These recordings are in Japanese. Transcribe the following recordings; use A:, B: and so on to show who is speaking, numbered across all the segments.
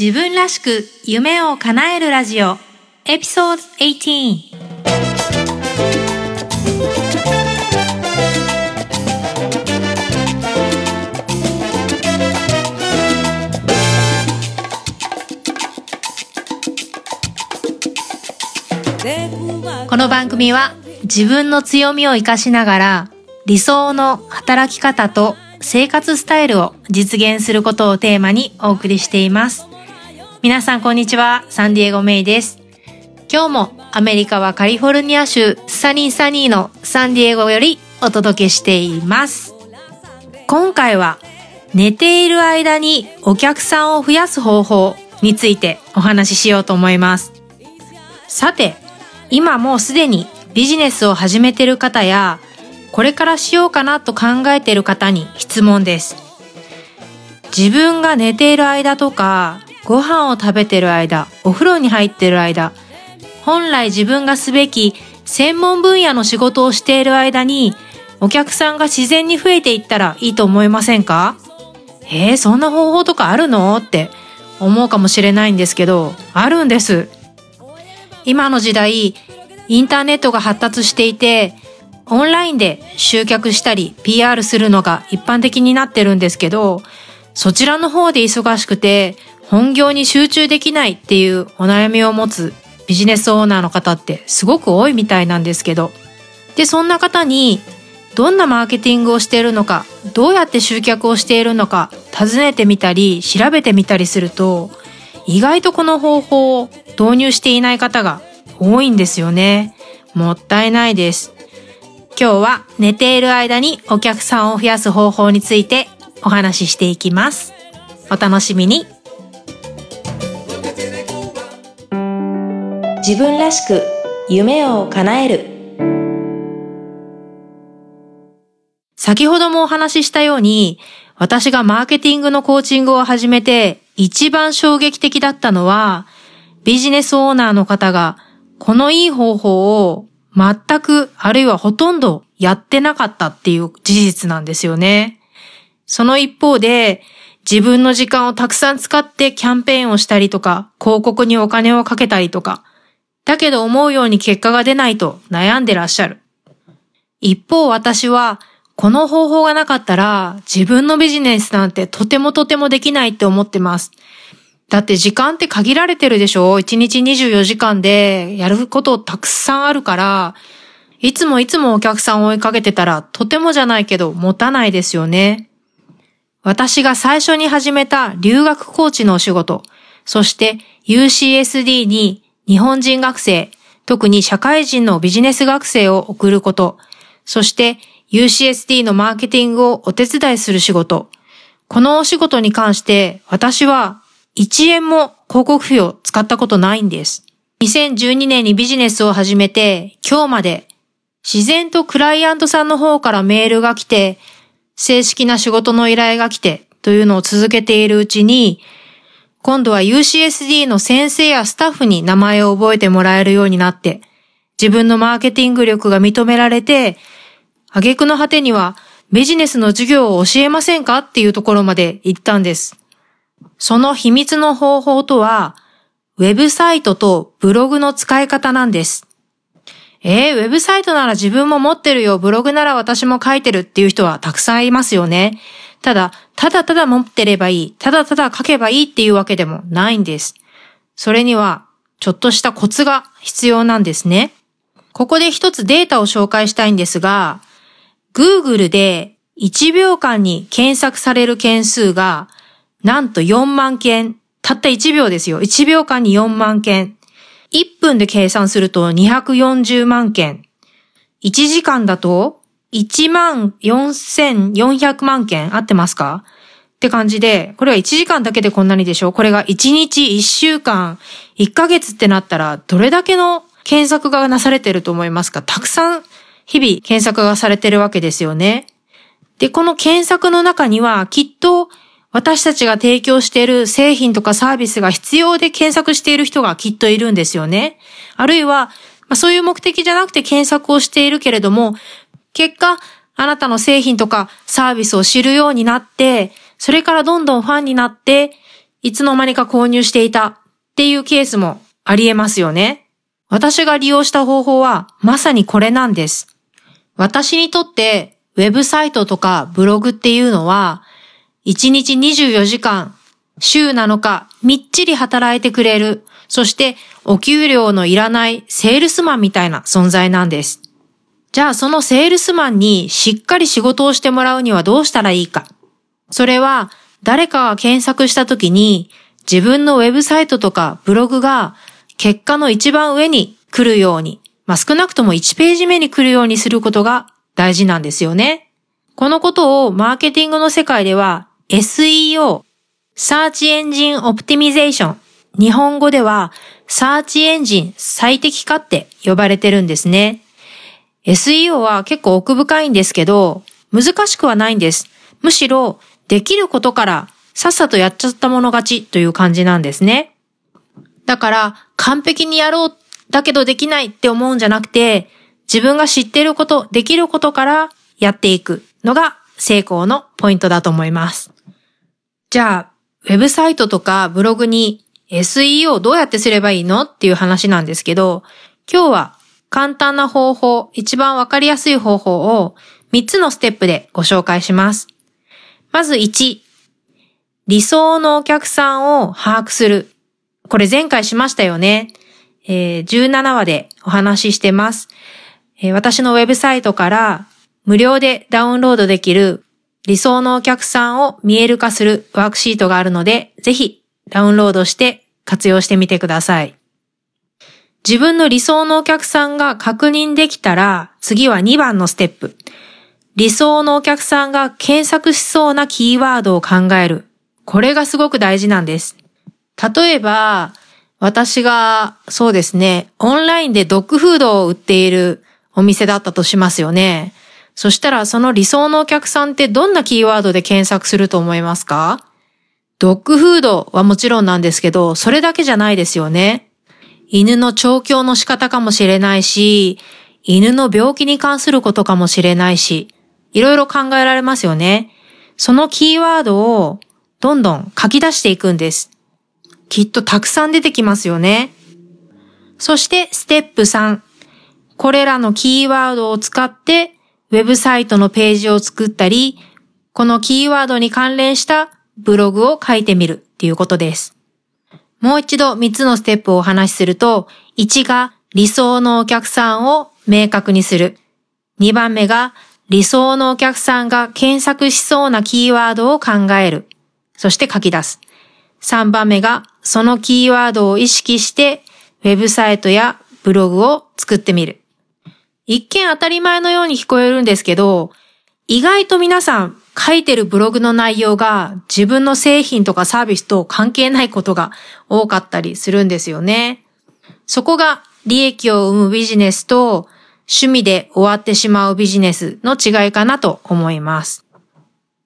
A: 自分らしく夢を叶えるラジオエピソード18この番組は自分の強みを活かしながら理想の働き方と生活スタイルを実現することをテーマにお送りしています。皆さんこんにちは、サンディエゴメイです。今日もアメリカはカリフォルニア州サニーサニーのサンディエゴよりお届けしています。今回は寝ている間にお客さんを増やす方法についてお話ししようと思います。さて、今もうすでにビジネスを始めている方やこれからしようかなと考えている方に質問です。自分が寝ている間とか、ご飯を食べてる間、お風呂に入ってる間、本来自分がすべき専門分野の仕事をしている間に、お客さんが自然に増えていったらいいと思いませんか？えー、そんな方法とかあるの？って思うかもしれないんですけど、あるんです。今の時代、インターネットが発達していて、オンラインで集客したり PR するのが一般的になってるんですけど、そちらの方で忙しくて本業に集中できないっていうお悩みを持つビジネスオーナーの方ってすごく多いみたいなんですけど。で、そんな方にどんなマーケティングをしているのか、どうやって集客をしているのか尋ねてみたり調べてみたりすると、意外とこの方法を導入していない方が多いんですよね。もったいないです。今日は寝ている間にお客さんを増やす方法についてお話ししていきます。お楽しみに。
B: 自分らしく夢を叶える
A: 先ほどもお話ししたように、私がマーケティングのコーチングを始めて一番衝撃的だったのは、ビジネスオーナーの方がこのいい方法を全くあるいはほとんどやってなかったっていう事実なんですよね。その一方で、自分の時間をたくさん使ってキャンペーンをしたりとか、広告にお金をかけたりとか、だけど思うように結果が出ないと悩んでらっしゃる。一方私は、この方法がなかったら自分のビジネスなんてとてもとてもできないって思ってます。だって時間って限られてるでしょ ?1 日24時間でやることたくさんあるから、いつもいつもお客さんを追いかけてたらとてもじゃないけど持たないですよね。私が最初に始めた留学コーチのお仕事、そして UCSD に日本人学生、特に社会人のビジネス学生を送ること、そして UCSD のマーケティングをお手伝いする仕事。このお仕事に関して私は1円も広告費を使ったことないんです。2012年にビジネスを始めて今日まで自然とクライアントさんの方からメールが来て正式な仕事の依頼が来てというのを続けているうちに今度は UCSD の先生やスタッフに名前を覚えてもらえるようになって自分のマーケティング力が認められて挙句の果てにはビジネスの授業を教えませんかっていうところまで行ったんです。その秘密の方法とは、ウェブサイトとブログの使い方なんです。えー、ウェブサイトなら自分も持ってるよ、ブログなら私も書いてるっていう人はたくさんいますよね。ただ、ただただ持ってればいい、ただただ書けばいいっていうわけでもないんです。それには、ちょっとしたコツが必要なんですね。ここで一つデータを紹介したいんですが、Google で1秒間に検索される件数が、なんと4万件。たった1秒ですよ。1秒間に4万件。1分で計算すると240万件。1時間だと1万4400万件合ってますか？って感じで、これは1時間だけでこんなにでしょ？これが1日1週間、1ヶ月ってなったら、どれだけの検索がなされてると思いますか？たくさん日々検索がされてるわけですよね。で、この検索の中にはきっと私たちが提供している製品とかサービスが必要で検索している人がきっといるんですよね。あるいは、まあ、そういう目的じゃなくて検索をしているけれども、結果、あなたの製品とかサービスを知るようになって、それからどんどんファンになって、いつの間にか購入していたっていうケースもあり得ますよね。私が利用した方法はまさにこれなんです。私にとってウェブサイトとかブログっていうのは1日24時間週7日みっちり働いてくれる、そしてお給料のいらないセールスマンみたいな存在なんです。じゃあそのセールスマンにしっかり仕事をしてもらうにはどうしたらいいか。それは誰かが検索した時に自分のウェブサイトとかブログが結果の一番上に来るように、まあ、少なくとも1ページ目に来るようにすることが大事なんですよね。このことをマーケティングの世界では SEO、Search Engine Optimization、日本語ではサーチエンジン最適化って呼ばれてるんですね。SEO は結構奥深いんですけど、難しくはないんです。むしろ、できることからさっさとやっちゃったもの勝ちという感じなんですね。だから、完璧にやろう、だけどできないって思うんじゃなくて、自分が知ってること、できることからやっていくのが成功のポイントだと思います。じゃあ、ウェブサイトとかブログに SEO どうやってすればいいのっていう話なんですけど、今日は簡単な方法、一番わかりやすい方法を3つのステップでご紹介します。まず1、理想のお客さんを把握する。これ前回しましたよね。えー、17話でお話ししてます、えー、私のウェブサイトから無料でダウンロードできる理想のお客さんを見える化するワークシートがあるので、ぜひダウンロードして活用してみてください。自分の理想のお客さんが確認できたら、次は2番のステップ。理想のお客さんが検索しそうなキーワードを考える。これがすごく大事なんです。例えば、私が、そうですね、オンラインでドッグフードを売っているお店だったとしますよね。そしたらその理想のお客さんってどんなキーワードで検索すると思いますか？ドッグフードはもちろんなんですけど、それだけじゃないですよね。犬の調教の仕方かもしれないし、犬の病気に関することかもしれないし、いろいろ考えられますよね。そのキーワードをどんどん書き出していくんです。きっとたくさん出てきますよね。そしてステップ3。これらのキーワードを使ってウェブサイトのページを作ったり、このキーワードに関連したブログを書いてみるっていうことです。もう一度3つのステップをお話しすると、1が理想のお客さんを明確にする。2番目が理想のお客さんが検索しそうなキーワードを考える。そして書き出す。3番目がそのキーワードを意識してウェブサイトやブログを作ってみる。一見当たり前のように聞こえるんですけど、意外と皆さん書いてるブログの内容が自分の製品とかサービスと関係ないことが多かったりするんですよね。そこが利益を生むビジネスと趣味で終わってしまうビジネスの違いかなと思います。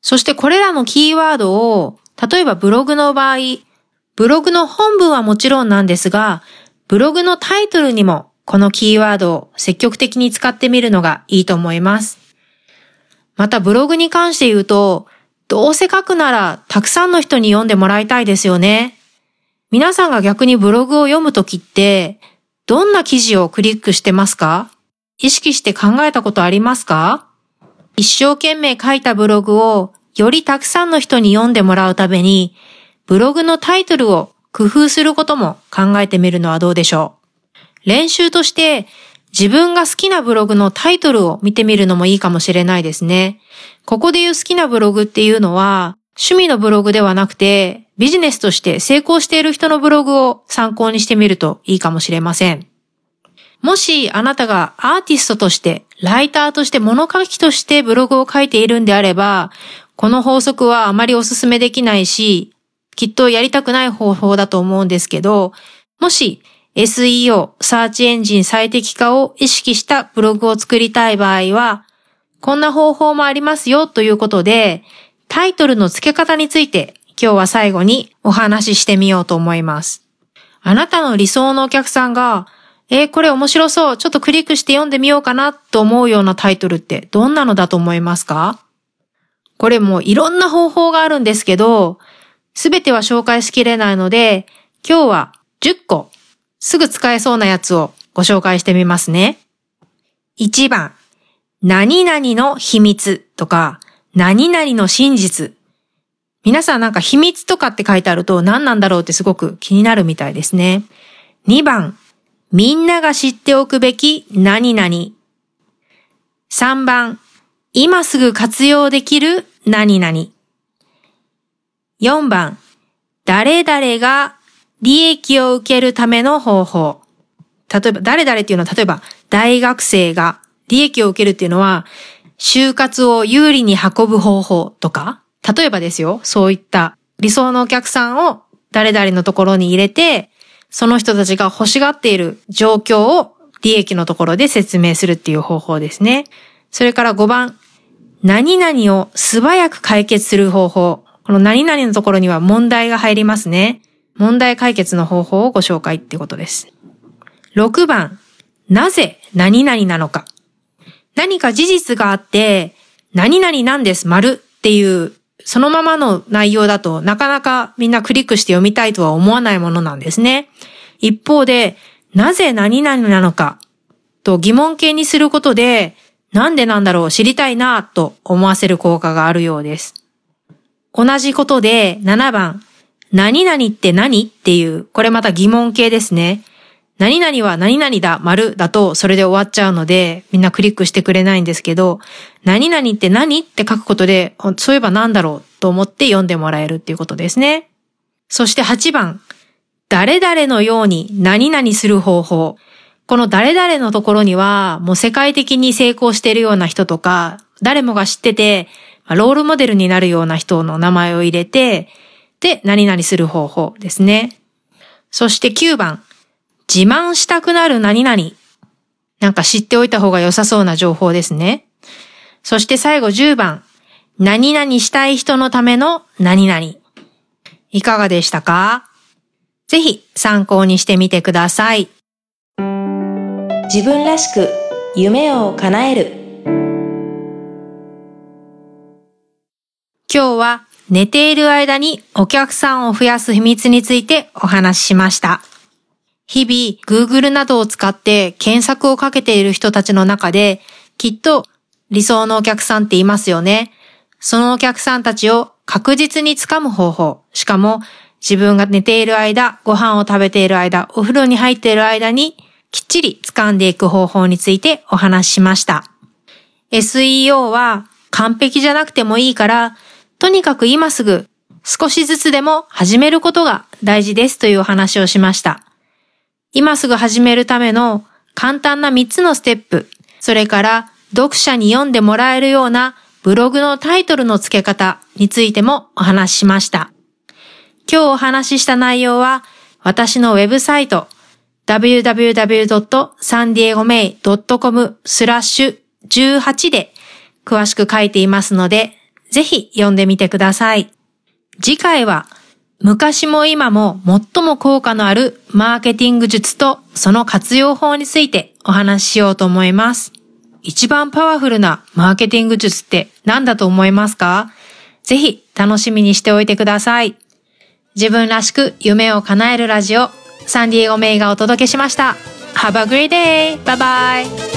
A: そしてこれらのキーワードを例えばブログの場合、ブログの本文はもちろんなんですが、ブログのタイトルにもこのキーワードを積極的に使ってみるのがいいと思います。またブログに関して言うと、どうせ書くならたくさんの人に読んでもらいたいですよね。皆さんが逆にブログを読むときって、どんな記事をクリックしてますか？意識して考えたことありますか？一生懸命書いたブログをよりたくさんの人に読んでもらうために、ブログのタイトルを工夫することも考えてみるのはどうでしょう？練習として自分が好きなブログのタイトルを見てみるのもいいかもしれないですね。ここで言う好きなブログっていうのは、趣味のブログではなくて、ビジネスとして成功している人のブログを参考にしてみるといいかもしれません。もしあなたがアーティストとして、ライターとして物書きとしてブログを書いているんであれば、この法則はあまりお勧めできないし、きっとやりたくない方法だと思うんですけど、もし SEO、サーチエンジン最適化を意識したブログを作りたい場合は、こんな方法もありますよということで、タイトルの付け方について今日は最後にお話ししてみようと思います。あなたの理想のお客さんが、えー、これ面白そう、ちょっとクリックして読んでみようかなと思うようなタイトルってどんなのだと思いますか？これもいろんな方法があるんですけど、すべては紹介しきれないので、今日は10個すぐ使えそうなやつをご紹介してみますね。1番、何々の秘密とか、何々の真実。皆さんなんか秘密とかって書いてあると何なんだろうってすごく気になるみたいですね。2番、みんなが知っておくべき何々。3番、今すぐ活用できる何々。4番、誰々が利益を受けるための方法。例えば、誰々っていうのは、例えば、大学生が利益を受けるっていうのは、就活を有利に運ぶ方法とか、例えばですよ、そういった理想のお客さんを誰々のところに入れて、その人たちが欲しがっている状況を利益のところで説明するっていう方法ですね。それから5番、何々を素早く解決する方法。この何々のところには問題が入りますね。問題解決の方法をご紹介ってことです。6番、なぜ何々なのか。何か事実があって、何々なんです、丸っていう、そのままの内容だとなかなかみんなクリックして読みたいとは思わないものなんですね。一方で、なぜ何々なのかと疑問形にすることで、なんでなんだろう知りたいなと思わせる効果があるようです。同じことで7番、何々って何？っていう、これまた疑問形ですね。何々は何々だ、丸だとそれで終わっちゃうので、みんなクリックしてくれないんですけど、何々って何？って書くことで、そういえば何だろうと思って読んでもらえるっていうことですね。そして8番、誰々のように何々する方法。この誰々のところには、もう世界的に成功しているような人とか、誰もが知ってて、ロールモデルになるような人の名前を入れて、で、何々する方法ですね。そして9番、自慢したくなる何々。なんか知っておいた方が良さそうな情報ですね。そして最後10番。何々したい人のための何々。いかがでしたか？ぜひ参考にしてみてください。
B: 自分らしく夢を叶える。
A: 今日は寝ている間にお客さんを増やす秘密についてお話ししました。日々 Google などを使って検索をかけている人たちの中で、きっと理想のお客さんっていますよね。そのお客さんたちを確実につかむ方法。しかも自分が寝ている間、ご飯を食べている間、お風呂に入っている間にきっちり掴んでいく方法についてお話ししました。SEO は完璧じゃなくてもいいから、とにかく今すぐ少しずつでも始めることが大事ですというお話をしました。今すぐ始めるための簡単な3つのステップ、それから読者に読んでもらえるようなブログのタイトルの付け方についてもお話ししました。今日お話しした内容は私のウェブサイト www.sandiegomei.com スラッシュ18で詳しく書いていますので、ぜひ読んでみてください。次回は昔も今も最も効果のあるマーケティング術とその活用法についてお話ししようと思います。一番パワフルなマーケティング術って何だと思いますか？ぜひ楽しみにしておいてください。自分らしく夢を叶えるラジオ、サンディエゴメイがお届けしました。Have a great day! Bye bye!